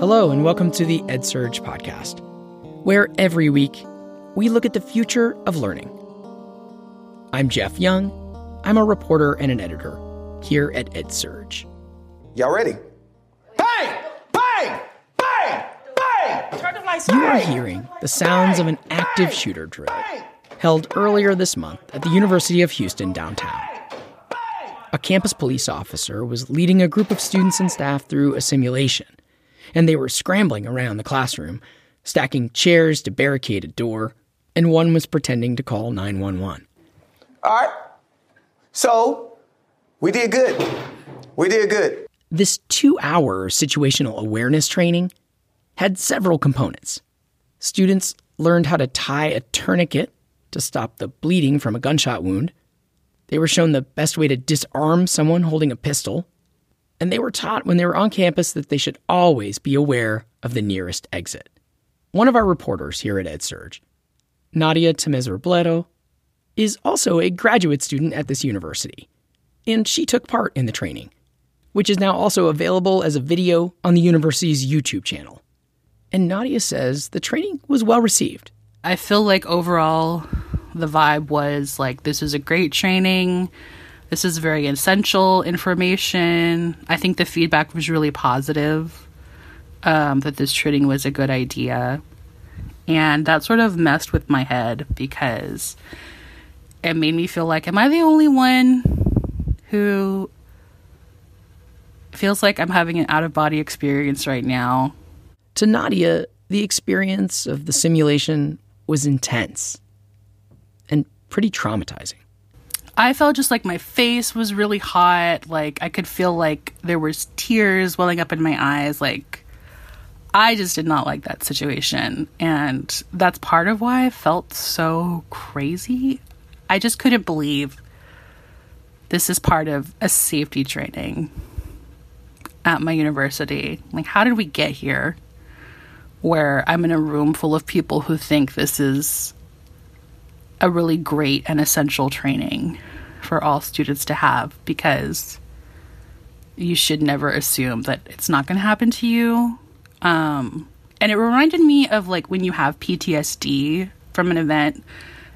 Hello, and welcome to the EdSurge podcast, where every week we look at the future of learning. I'm Jeff Young. I'm a reporter and an editor here at EdSurge. Y'all ready? Bang! Bang! Bang! Bang! Turn the lights You are hearing the sounds of an active shooter drill held earlier this month at the University of Houston downtown. A campus police officer was leading a group of students and staff through a simulation and they were scrambling around the classroom, stacking chairs to barricade a door, and one was pretending to call 911. All right. So, we did good. We did good. This two hour situational awareness training had several components. Students learned how to tie a tourniquet to stop the bleeding from a gunshot wound. They were shown the best way to disarm someone holding a pistol and they were taught when they were on campus that they should always be aware of the nearest exit. One of our reporters here at EdSurge, Nadia Tamez Robledo, is also a graduate student at this university, and she took part in the training, which is now also available as a video on the university's YouTube channel. And Nadia says the training was well received. I feel like overall the vibe was like this is a great training this is very essential information. I think the feedback was really positive um, that this training was a good idea. And that sort of messed with my head because it made me feel like, am I the only one who feels like I'm having an out of body experience right now? To Nadia, the experience of the simulation was intense and pretty traumatizing. I felt just like my face was really hot. Like I could feel like there was tears welling up in my eyes. Like I just did not like that situation. And that's part of why I felt so crazy. I just couldn't believe this is part of a safety training at my university. Like, how did we get here where I'm in a room full of people who think this is a really great and essential training for all students to have because you should never assume that it's not going to happen to you. Um, and it reminded me of like when you have PTSD from an event,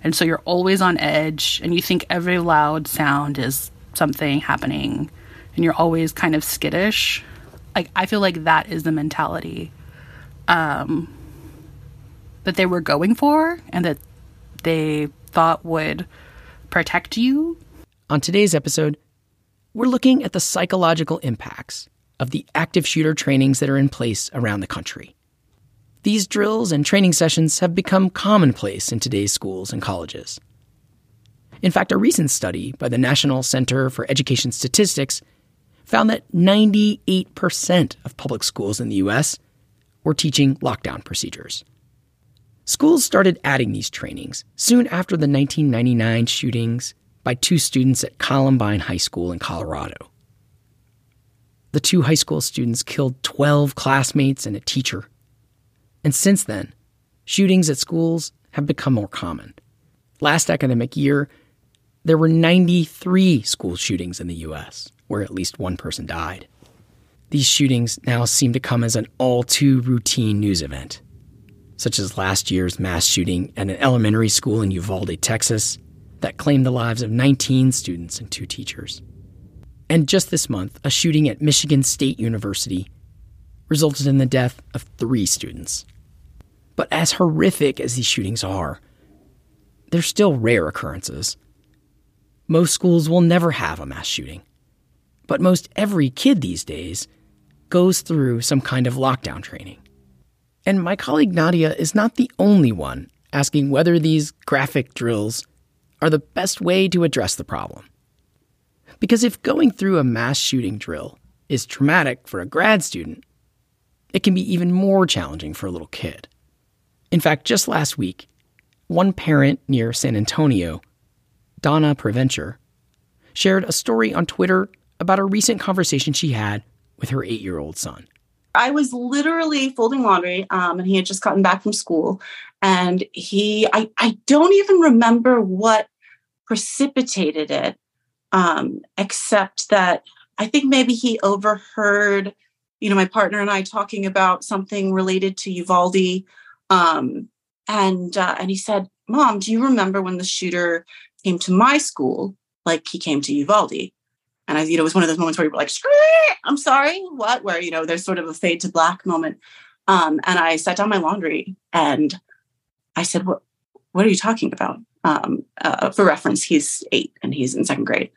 and so you're always on edge, and you think every loud sound is something happening, and you're always kind of skittish. Like I feel like that is the mentality um, that they were going for, and that they thought would protect you. On today's episode, we're looking at the psychological impacts of the active shooter trainings that are in place around the country. These drills and training sessions have become commonplace in today's schools and colleges. In fact, a recent study by the National Center for Education Statistics found that 98% of public schools in the U.S. were teaching lockdown procedures. Schools started adding these trainings soon after the 1999 shootings by two students at Columbine High School in Colorado. The two high school students killed 12 classmates and a teacher. And since then, shootings at schools have become more common. Last academic year, there were 93 school shootings in the U.S., where at least one person died. These shootings now seem to come as an all too routine news event such as last year's mass shooting at an elementary school in Uvalde, Texas, that claimed the lives of 19 students and two teachers. And just this month, a shooting at Michigan State University resulted in the death of three students. But as horrific as these shootings are, they're still rare occurrences. Most schools will never have a mass shooting. But most every kid these days goes through some kind of lockdown training. And my colleague Nadia is not the only one asking whether these graphic drills are the best way to address the problem. Because if going through a mass shooting drill is traumatic for a grad student, it can be even more challenging for a little kid. In fact, just last week, one parent near San Antonio, Donna Preventure, shared a story on Twitter about a recent conversation she had with her eight year old son. I was literally folding laundry, um, and he had just gotten back from school. And he, I, I don't even remember what precipitated it, um, except that I think maybe he overheard, you know, my partner and I talking about something related to Uvalde. Um, and uh, and he said, "Mom, do you remember when the shooter came to my school like he came to Uvalde?" And I, you know, it was one of those moments where you were like, "I'm sorry, what?" Where you know, there's sort of a fade to black moment. Um, and I set down my laundry and I said, "What? What are you talking about?" Um, uh, for reference, he's eight and he's in second grade.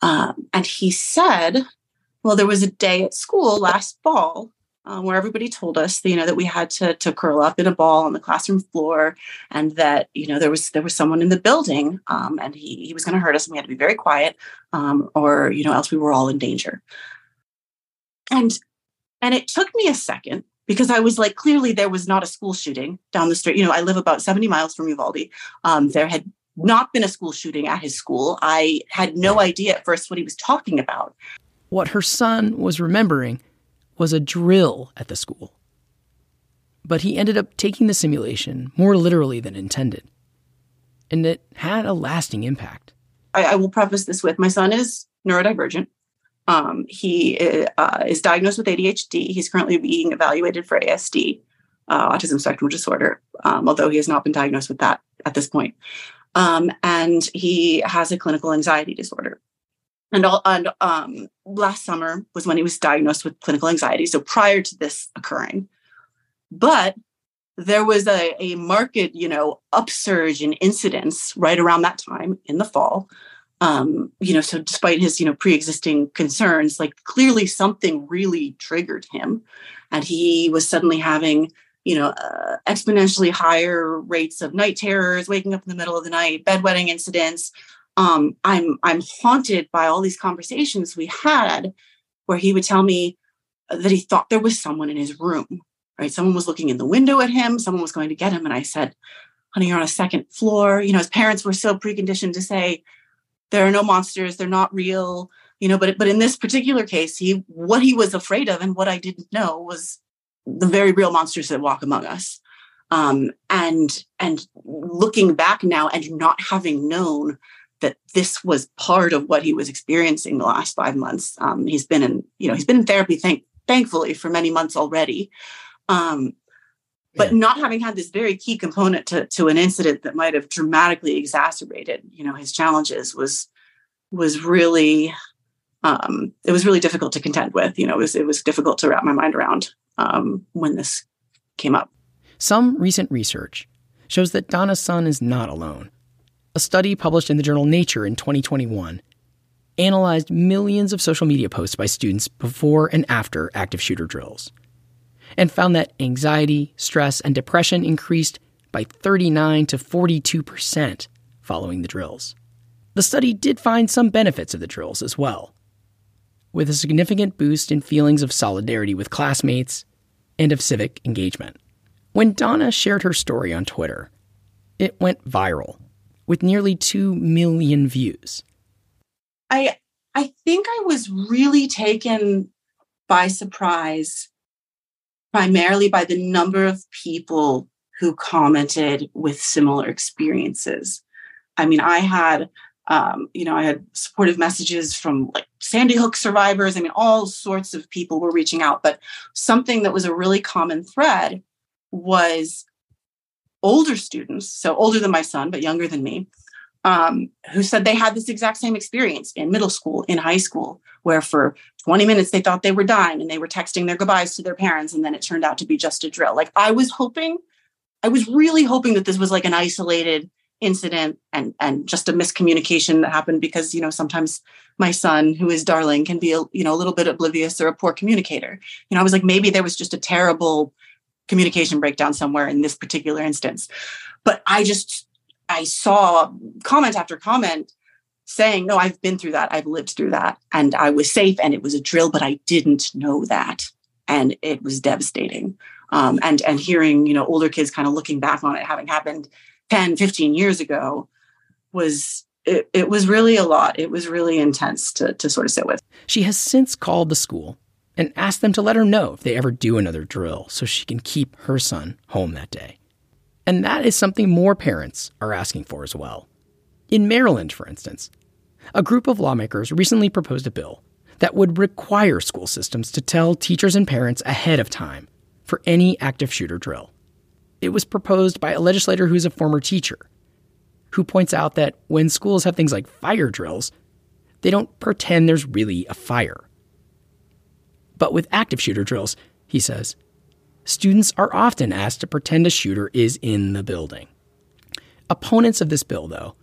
Um, and he said, well, there was a day at school last fall um, where everybody told us, you know, that we had to to curl up in a ball on the classroom floor, and that you know there was there was someone in the building, um, and he he was going to hurt us, and we had to be very quiet, um, or you know, else we were all in danger. And and it took me a second because I was like, clearly there was not a school shooting down the street. You know, I live about seventy miles from Uvalde. Um, there had not been a school shooting at his school. I had no idea at first what he was talking about. What her son was remembering was a drill at the school. But he ended up taking the simulation more literally than intended. And it had a lasting impact. I, I will preface this with my son is neurodivergent. Um, he uh, is diagnosed with ADHD. He's currently being evaluated for ASD, uh, autism spectrum disorder, um, although he has not been diagnosed with that at this point. Um, and he has a clinical anxiety disorder and, all, and um, last summer was when he was diagnosed with clinical anxiety. So prior to this occurring, but there was a, a marked, you know, upsurge in incidents right around that time in the fall. Um, you know, so despite his, you know, pre-existing concerns, like clearly something really triggered him, and he was suddenly having, you know, uh, exponentially higher rates of night terrors, waking up in the middle of the night, bedwetting incidents, um, I'm I'm haunted by all these conversations we had where he would tell me that he thought there was someone in his room, right? Someone was looking in the window at him, someone was going to get him. And I said, honey, you're on a second floor. You know, his parents were so preconditioned to say, there are no monsters, they're not real, you know, but but in this particular case, he what he was afraid of and what I didn't know was the very real monsters that walk among us. Um, and and looking back now and not having known that this was part of what he was experiencing the last five months. Um, he's been in, you know, he's been in therapy, thank, thankfully, for many months already. Um, but yeah. not having had this very key component to, to an incident that might have dramatically exacerbated, you know, his challenges was was really um, it was really difficult to contend with. You know, it was it was difficult to wrap my mind around um, when this came up. Some recent research shows that Donna's son is not alone. A study published in the journal Nature in 2021 analyzed millions of social media posts by students before and after active shooter drills and found that anxiety, stress, and depression increased by 39 to 42% following the drills. The study did find some benefits of the drills as well, with a significant boost in feelings of solidarity with classmates and of civic engagement. When Donna shared her story on Twitter, it went viral with nearly 2 million views. I I think I was really taken by surprise primarily by the number of people who commented with similar experiences. I mean, I had um, you know, I had supportive messages from like Sandy Hook survivors. I mean, all sorts of people were reaching out, but something that was a really common thread was older students, so older than my son, but younger than me, um, who said they had this exact same experience in middle school, in high school, where for 20 minutes they thought they were dying and they were texting their goodbyes to their parents, and then it turned out to be just a drill. Like I was hoping, I was really hoping that this was like an isolated incident and and just a miscommunication that happened because you know sometimes my son who is darling can be a, you know a little bit oblivious or a poor communicator you know i was like maybe there was just a terrible communication breakdown somewhere in this particular instance. But I just, I saw comment after comment saying, no, I've been through that. I've lived through that. And I was safe and it was a drill, but I didn't know that. And it was devastating. Um, and, and hearing, you know, older kids kind of looking back on it, having happened 10, 15 years ago was, it, it was really a lot. It was really intense to, to sort of sit with. She has since called the school and asked them to let her know if they ever do another drill so she can keep her son home that day. And that is something more parents are asking for as well. In Maryland, for instance, a group of lawmakers recently proposed a bill that would require school systems to tell teachers and parents ahead of time for any active shooter drill. It was proposed by a legislator who's a former teacher, who points out that when schools have things like fire drills, they don't pretend there's really a fire. But with active shooter drills, he says, students are often asked to pretend a shooter is in the building. Opponents of this bill, though,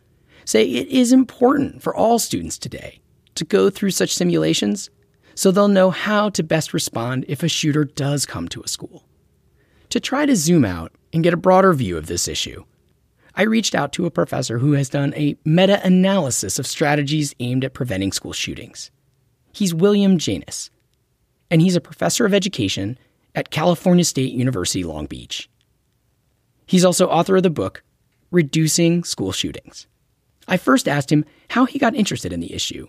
say it is important for all students today to go through such simulations so they'll know how to best respond if a shooter does come to a school. To try to zoom out and get a broader view of this issue, I reached out to a professor who has done a meta analysis of strategies aimed at preventing school shootings. He's William Jeynes, and he's a professor of education at California State University, Long Beach. He's also author of the book, Reducing School Shootings. I first asked him how he got interested in the issue,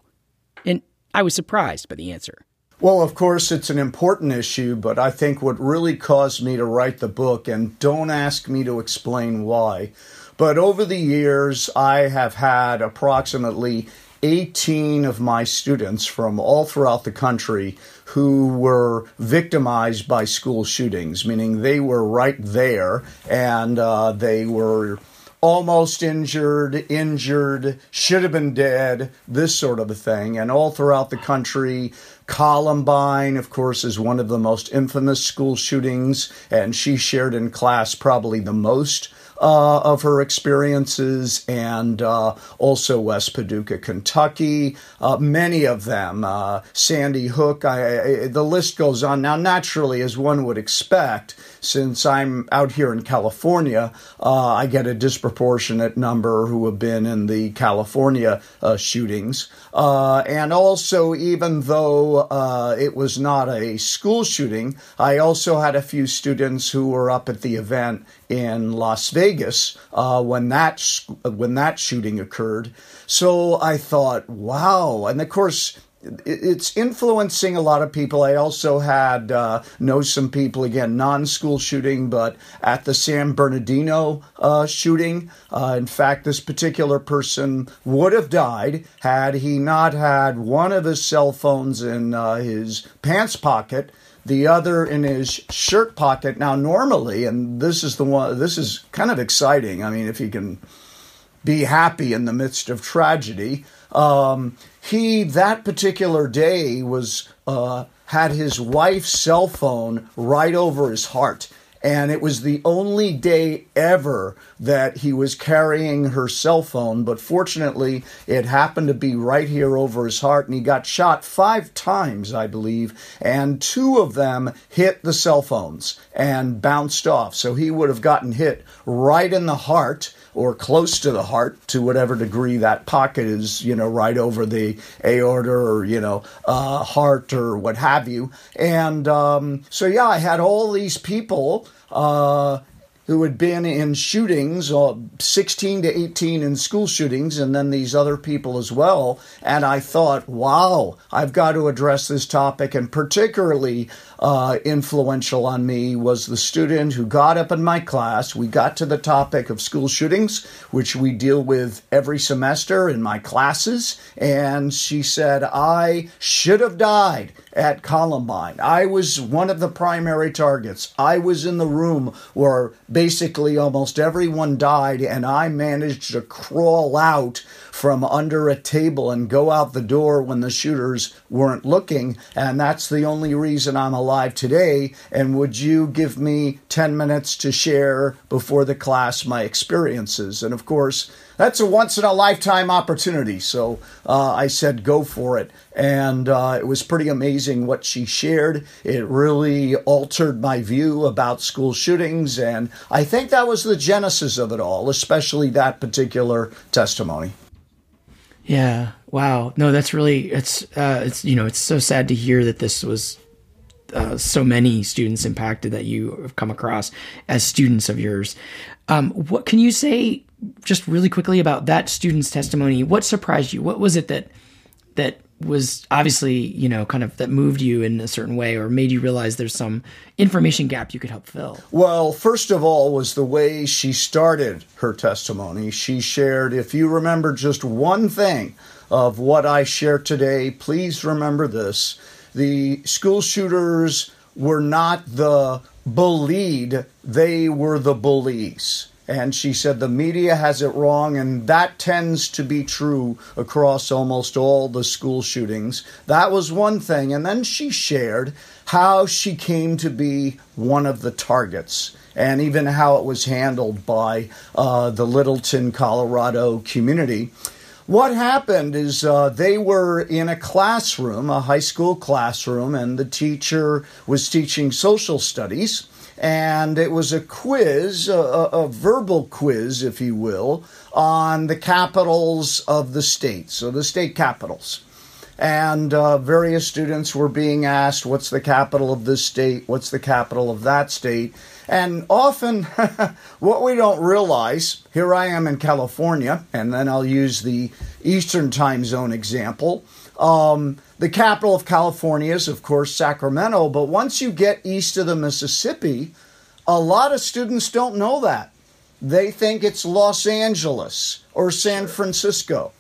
and I was surprised by the answer. Well, of course, it's an important issue, but I think what really caused me to write the book, and don't ask me to explain why, but over the years, I have had approximately 18 of my students from all throughout the country who were victimized by school shootings, meaning they were right there and uh, they were almost injured, injured, should have been dead, this sort of a thing. And all throughout the country, Columbine, of course, is one of the most infamous school shootings, and she shared in class probably the most uh, of her experiences, and uh, also West Paducah, Kentucky. Uh, many of them, uh, Sandy Hook. I, I, the list goes on. Now, naturally, as one would expect, since I'm out here in California, uh, I get a disproportionate number who have been in the California uh, shootings. and also, even though it was not a school shooting, I also had a few students who were up at the event in Las Vegas uh, when that when that shooting occurred. So I thought, wow, and of course. It's influencing a lot of people. I also had uh, know some people again, non-school shooting, but at the San Bernardino uh, shooting. Uh, in fact, this particular person would have died had he not had one of his cell phones in uh, his pants pocket the other in his shirt pocket. Now, normally, and this is the one, this is kind of exciting. I mean, if he can be happy in the midst of tragedy, um, he that particular day was uh, had his wife's cell phone right over his heart and it was the only day ever that he was carrying her cell phone. But fortunately, it happened to be right here over his heart, and he got shot five times, I believe, and two of them hit the cell phones and bounced off. So he would have gotten hit right in the heart or close to the heart to whatever degree that pocket is, you know, right over the aorta or, you know, uh, heart or what have you. And um, so, yeah, I had all these people. Uh, who had been in shootings, uh, 16 to 18 in school shootings, and then these other people as well. And I thought, wow, I've got to address this topic. And particularly uh, influential on me was the student who got up in my class. We got to the topic of school shootings, which we deal with every semester in my classes. And she said, I should have died at Columbine. I was one of the primary targets. I was in the room where basically almost everyone died, and I managed to crawl out from under a table and go out the door when the shooters weren't looking. And that's the only reason I'm alive today. And would you give me 10 minutes to share before the class my experiences? And of course, that's a once in a lifetime opportunity. So uh, I said, go for it. And uh, it was pretty amazing what she shared. It really altered my view about school shootings. And I think that was the genesis of it all, especially that particular testimony. Yeah. Wow. No, that's really it's uh, it's you know it's so sad to hear that this was uh, so many students impacted that you have come across as students of yours. Um, what can you say just really quickly about that student's testimony? What surprised you? What was it that that was obviously, you know, kind of that moved you in a certain way or made you realize there's some information gap you could help fill? Well, first of all, was the way she started her testimony. She shared, if you remember just one thing of what I share today, please remember this. The school shooters were not the bullied, they were the bullies. And she said the media has it wrong, and that tends to be true across almost all the school shootings. That was one thing. And then she shared how she came to be one of the targets and even how it was handled by uh, the Littleton, Colorado community. What happened is uh, they were in a classroom, a high school classroom, and the teacher was teaching social studies and it was a quiz, a, a, verbal quiz, if you will, on the capitals of the states, so the state capitals. And uh, various students were being asked, What's the capital of this state? What's the capital of that state? And often, what we don't realize here I am in California, and then I'll use the Eastern time zone example. Um, the capital of California is, of course, Sacramento, but once you get east of the Mississippi, a lot of students don't know that. They think it's Los Angeles or San Francisco.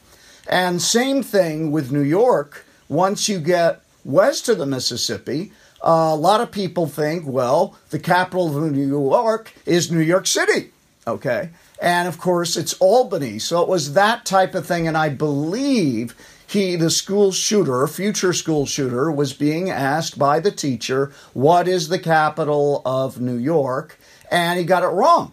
And same thing with New York. Once you get west of the Mississippi, a lot of people think, well, the capital of New York is New York City. Okay. And of course, it's Albany. So it was that type of thing. And I believe he, the school shooter, future school shooter, was being asked by the teacher, What is the capital of New York? And he got it wrong.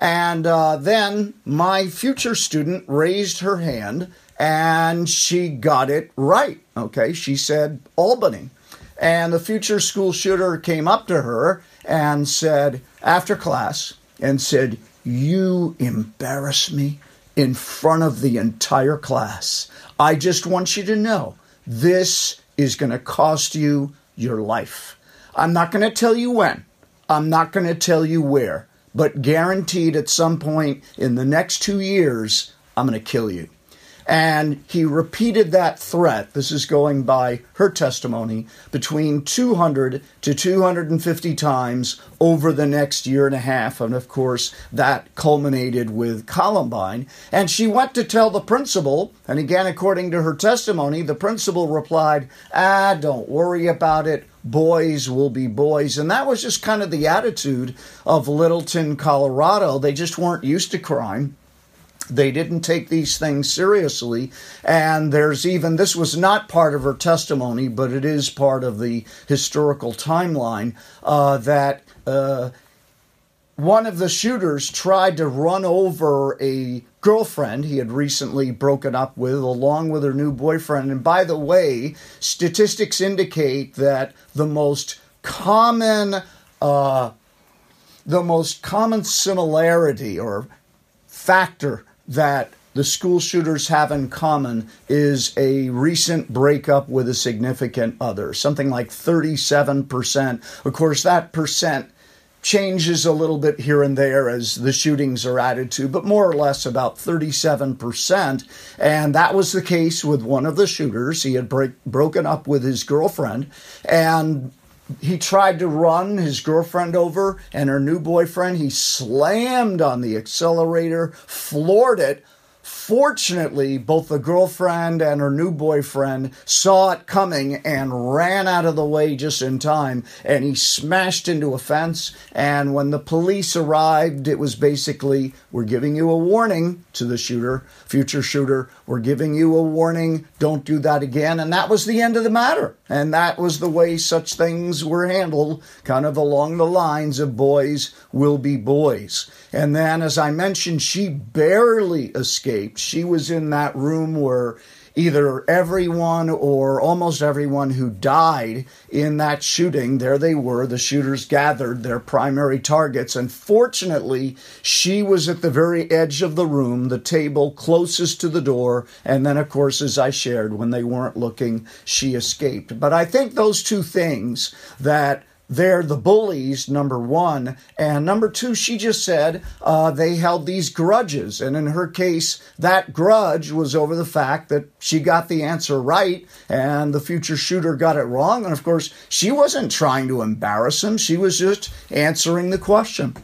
And uh, then my future student raised her hand and she got it right. Okay, she said Albany. And the future school shooter came up to her and said, after class, and said, You embarrass me in front of the entire class. I just want you to know this is going to cost you your life. I'm not going to tell you when, I'm not going to tell you where, but guaranteed at some point in the next two years, I'm going to kill you. And he repeated that threat, this is going by her testimony, between 200 to 250 times over the next year and a half. And of course, that culminated with Columbine. And she went to tell the principal, and again, according to her testimony, the principal replied, Ah, don't worry about it. Boys will be boys. And that was just kind of the attitude of Littleton, Colorado. They just weren't used to crime they didn't take these things seriously. And there's even, this was not part of her testimony, but it is part of the historical timeline uh, that uh, one of the shooters tried to run over a girlfriend he had recently broken up with, along with her new boyfriend. And by the way, statistics indicate that the most common, uh, the most common similarity or factor that the school shooters have in common is a recent breakup with a significant other, something like 37%. Of course, that percent changes a little bit here and there as the shootings are added to, but more or less about 37%. And that was the case with one of the shooters. He had break, broken up with his girlfriend and he tried to run his girlfriend over and her new boyfriend. He slammed on the accelerator, floored it, Fortunately, both the girlfriend and her new boyfriend saw it coming and ran out of the way just in time. And he smashed into a fence. And when the police arrived, it was basically, We're giving you a warning to the shooter, future shooter. We're giving you a warning. Don't do that again. And that was the end of the matter. And that was the way such things were handled, kind of along the lines of boys will be boys. And then, as I mentioned, she barely escaped. She was in that room where either everyone or almost everyone who died in that shooting, there they were. The shooters gathered their primary targets. And fortunately, she was at the very edge of the room, the table closest to the door. And then, of course, as I shared, when they weren't looking, she escaped. But I think those two things that they're the bullies, number one. And number two, she just said uh, they held these grudges. And in her case, that grudge was over the fact that she got the answer right and the future shooter got it wrong. And of course, she wasn't trying to embarrass him, she was just answering the question.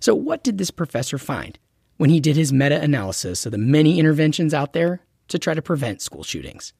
So, what did this professor find when he did his meta analysis of the many interventions out there to try to prevent school shootings?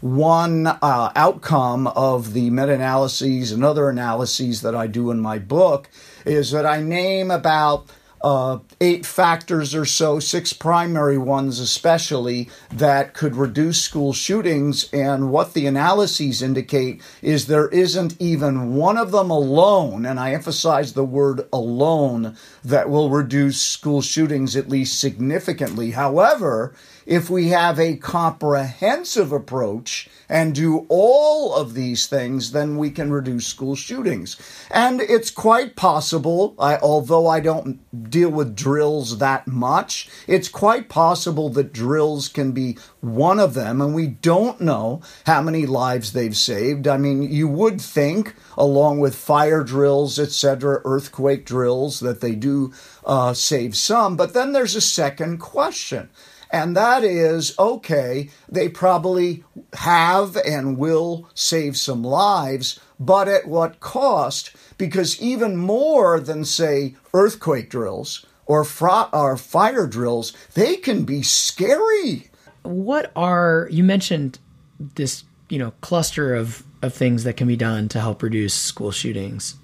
One uh, outcome of the meta analyses and other analyses that I do in my book is that I name about uh, eight factors or so, six primary ones especially, that could reduce school shootings. And what the analyses indicate is there isn't even one of them alone, and I emphasize the word alone, that will reduce school shootings at least significantly. However, if we have a comprehensive approach and do all of these things, then we can reduce school shootings. And it's quite possible, I, although I don't deal with drills that much, it's quite possible that drills can be one of them, and we don't know how many lives they've saved. I mean, you would think, along with fire drills, etc., earthquake drills, that they do uh, save some, but then there's a second question. And that is okay, they probably have and will save some lives, but at what cost? Because even more than, say, earthquake drills or, fr- or fire drills, they can be scary. What are, you mentioned this, you know, cluster of, of things that can be done to help reduce school shootings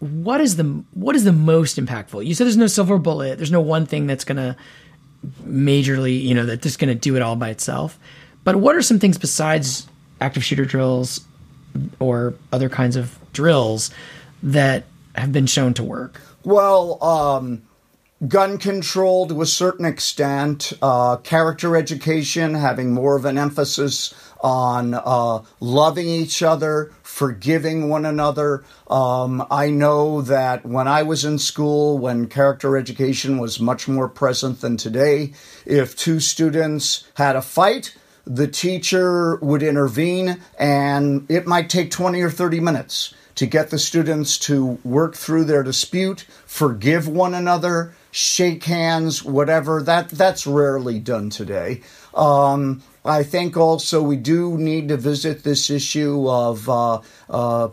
what is the what is the most impactful? You said there's no silver bullet. There's no one thing that's going to majorly, you know, that just going to do it all by itself. But what are some things besides active shooter drills or other kinds of drills that have been shown to work? Well, um, gun control to a certain extent, uh, character education, having more of an emphasis on uh, loving each other, forgiving one another. Um, I know that when I was in school, when character education was much more present than today, if two students had a fight, the teacher would intervene, and it might take 20 or 30 minutes to get the students to work through their dispute, forgive one another, shake hands, whatever. That that's rarely done today. Um, I think also we do need to visit this issue of uh, uh,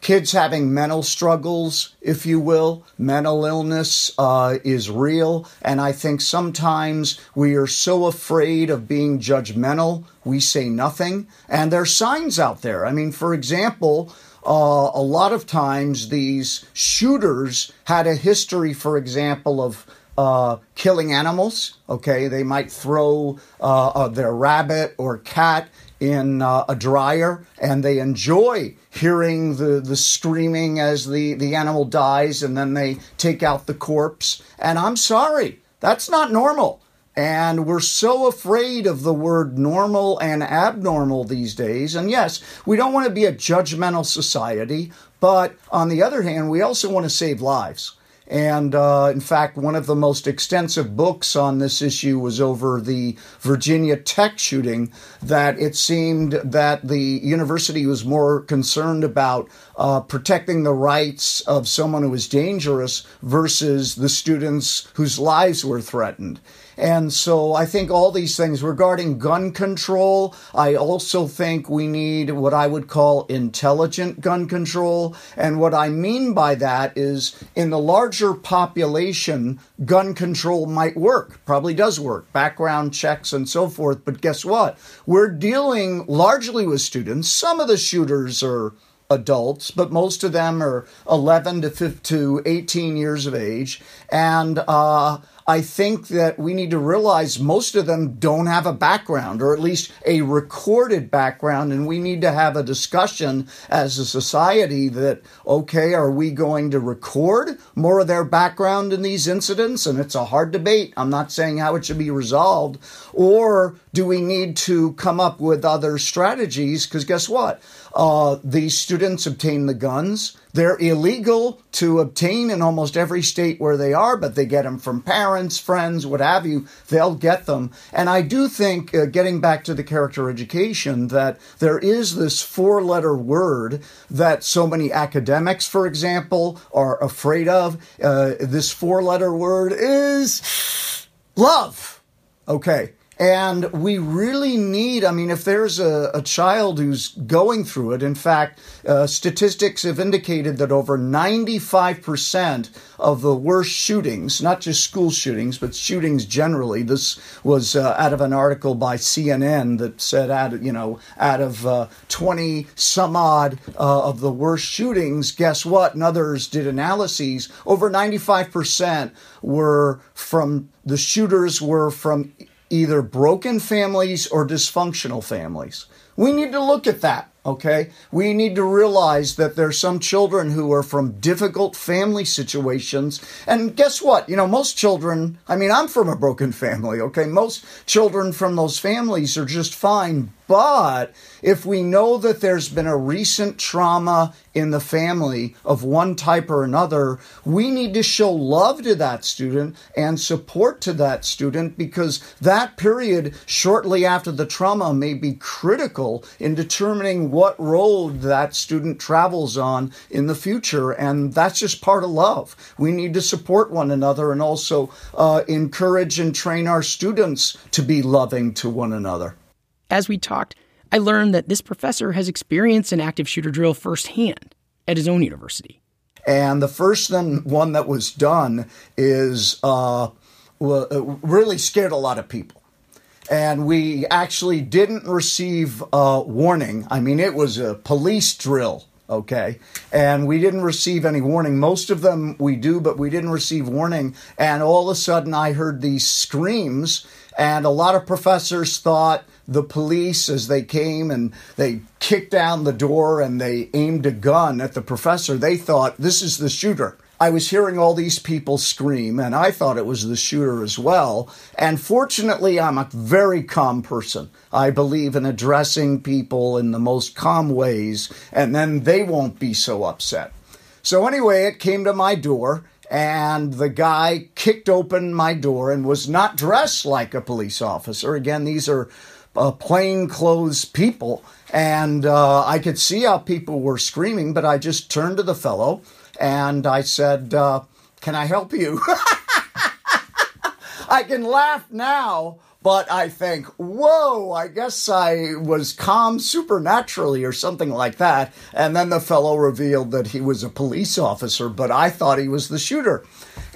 kids having mental struggles, if you will. Mental illness uh, is real, and I think sometimes we are so afraid of being judgmental, we say nothing. And there's signs out there. I mean, for example, uh, a lot of times these shooters had a history, for example, of uh, killing animals. Okay, they might throw uh, uh, their rabbit or cat in uh, a dryer, and they enjoy hearing the, the screaming as the, the animal dies, and then they take out the corpse. And I'm sorry, that's not normal. And we're so afraid of the word normal and abnormal these days. And yes, we don't want to be a judgmental society, but on the other hand, we also want to save lives. And uh, in fact, one of the most extensive books on this issue was over the Virginia Tech shooting. That it seemed that the university was more concerned about uh, protecting the rights of someone who was dangerous versus the students whose lives were threatened. And so I think all these things regarding gun control, I also think we need what I would call intelligent gun control. And what I mean by that is in the larger population, gun control might work, probably does work, background checks and so forth. But guess what? We're dealing largely with students. Some of the shooters are adults, but most of them are 11 to 15, to 18 years of age. And uh, I think that we need to realize most of them don't have a background, or at least a recorded background, and we need to have a discussion as a society that, okay, are we going to record more of their background in these incidents? And it's a hard debate. I'm not saying how it should be resolved. Or do we need to come up with other strategies? Because guess what? Uh, these students obtain the guns. They're illegal to obtain in almost every state where they are, but they get them from parents, friends, what have you. They'll get them. And I do think, uh, getting back to the character education, that there is this four letter word that so many academics, for example, are afraid of. Uh, this four letter word is love. Okay. And we really need, I mean, if there's a, a child who's going through it, in fact, uh, statistics have indicated that over 95% of the worst shootings, not just school shootings, but shootings generally, this was uh, out of an article by CNN that said, out of, you know, out of uh, 20 some odd uh, of the worst shootings, guess what? And others did analyses, over 95% were from, the shooters were from either broken families or dysfunctional families. We need to look at that, okay? We need to realize that there's some children who are from difficult family situations. And guess what? You know, most children, I mean, I'm from a broken family, okay? Most children from those families are just fine, but if we know that there's been a recent trauma in the family of one type or another, we need to show love to that student and support to that student because that period shortly after the trauma may be critical in determining what road that student travels on in the future. And that's just part of love. We need to support one another and also uh, encourage and train our students to be loving to one another. As we talked, I learned that this professor has experienced an active shooter drill firsthand at his own university. And the first one that was done is uh, really scared a lot of people. And we actually didn't receive a warning. I mean, it was a police drill, okay? And we didn't receive any warning. Most of them we do, but we didn't receive warning. And all of a sudden, I heard these screams, and a lot of professors thought the police as they came and they kicked down the door and they aimed a gun at the professor. They thought, this is the shooter. I was hearing all these people scream, and I thought it was the shooter as well. And fortunately, I'm a very calm person. I believe in addressing people in the most calm ways, and then they won't be so upset. So, anyway, it came to my door, and the guy kicked open my door and was not dressed like a police officer. Again, these are uh, plainclothes people, and uh, I could see how people were screaming, but I just turned to the fellow and I said, uh, Can I help you? I can laugh now, but I think, whoa, I guess I was calm supernaturally or something like that. And then the fellow revealed that he was a police officer, but I thought he was the shooter.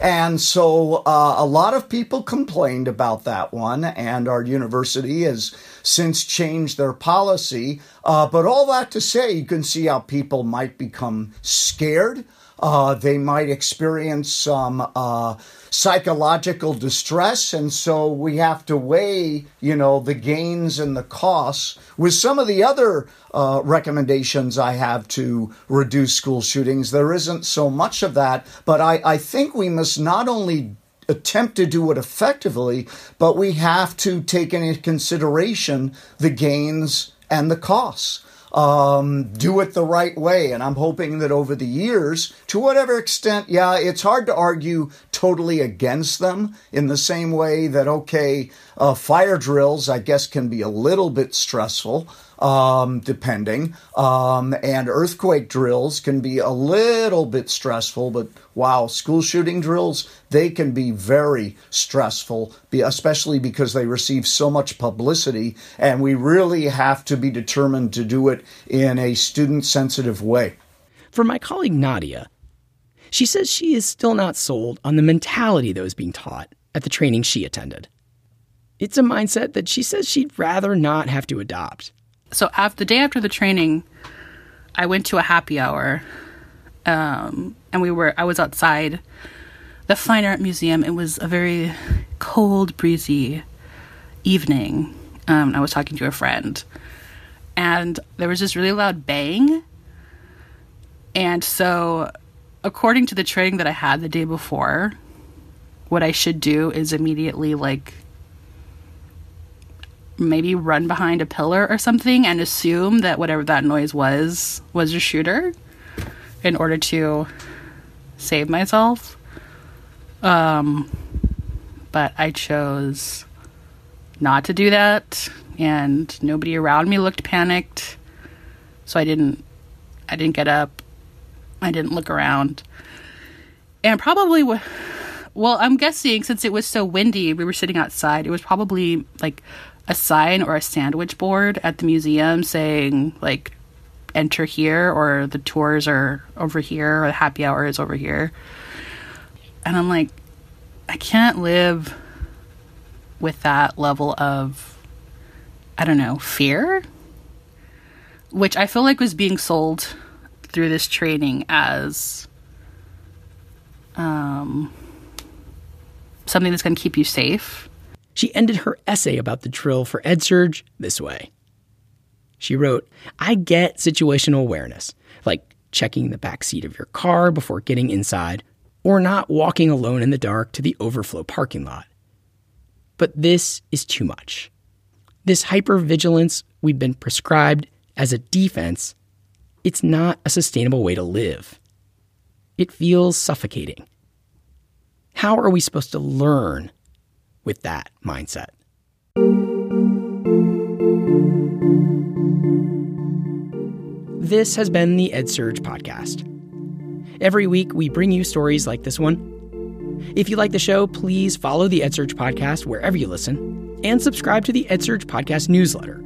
And so uh, a lot of people complained about that one, and our university has since changed their policy. Uh, but all that to say, you can see how people might become scared. Uh, they might experience some uh, psychological distress, and so we have to weigh, you know, the gains and the costs with some of the other uh, recommendations I have to reduce school shootings. There isn't so much of that, but I, I think we must not only attempt to do it effectively, but we have to take into consideration the gains and the costs um, do it the right way. And I'm hoping that over the years, to whatever extent, yeah, it's hard to argue totally against them in the same way that, okay, uh, fire drills, I guess, can be a little bit stressful um, depending. Um, and earthquake drills can be a little bit stressful, but wow, school shooting drills, they can be very stressful, especially because they receive so much publicity. And we really have to be determined to do it in a student sensitive way. For my colleague Nadia, she says she is still not sold on the mentality that was being taught at the training she attended. It's a mindset that she says she'd rather not have to adopt so after the day after the training, I went to a happy hour, um, and we were I was outside the Fine Art Museum. It was a very cold, breezy evening. Um, I was talking to a friend, and there was this really loud bang. And so, according to the training that I had the day before, what I should do is immediately like maybe run behind a pillar or something and assume that whatever that noise was was a shooter in order to save myself. Um, but I chose not to do that, and nobody around me looked panicked, so I didn't. I didn't get up. I didn't look around, and probably. well, I'm guessing since it was so windy, we were sitting outside. It was probably like a sign or a sandwich board at the museum saying like enter here or the tours are over here or the happy hour is over here. And I'm like, I can't live with that level of, I don't know, fear, which I feel like was being sold through this training as um, something that's going to keep you safe. She ended her essay about the drill for EdSurge this way. She wrote, I get situational awareness, like checking the back seat of your car before getting inside, or not walking alone in the dark to the overflow parking lot. But this is too much. This hypervigilance we've been prescribed as a defense, it's not a sustainable way to live. It feels suffocating. How are we supposed to learn with that mindset? This has been the EdSurge podcast. Every week, we bring you stories like this one. If you like the show, please follow the EdSurge podcast wherever you listen and subscribe to the EdSurge podcast newsletter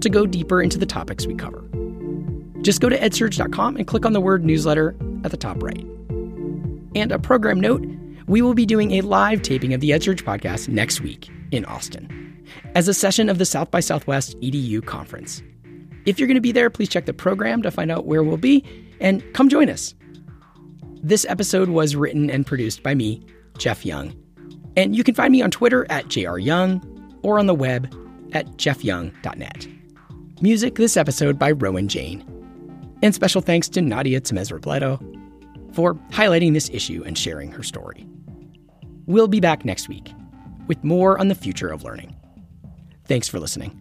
to go deeper into the topics we cover. Just go to edsurge.com and click on the word newsletter at the top right. And a program note we will be doing a live taping of the EdSurge podcast next week in Austin as a session of the South by Southwest EDU conference. If you're going to be there, please check the program to find out where we'll be and come join us. This episode was written and produced by me, Jeff Young. And you can find me on Twitter at jryoung or on the web at jeffyoung.net. Music this episode by Rowan Jane. And special thanks to Nadia Tamez Robledo for highlighting this issue and sharing her story. We'll be back next week with more on the future of learning. Thanks for listening.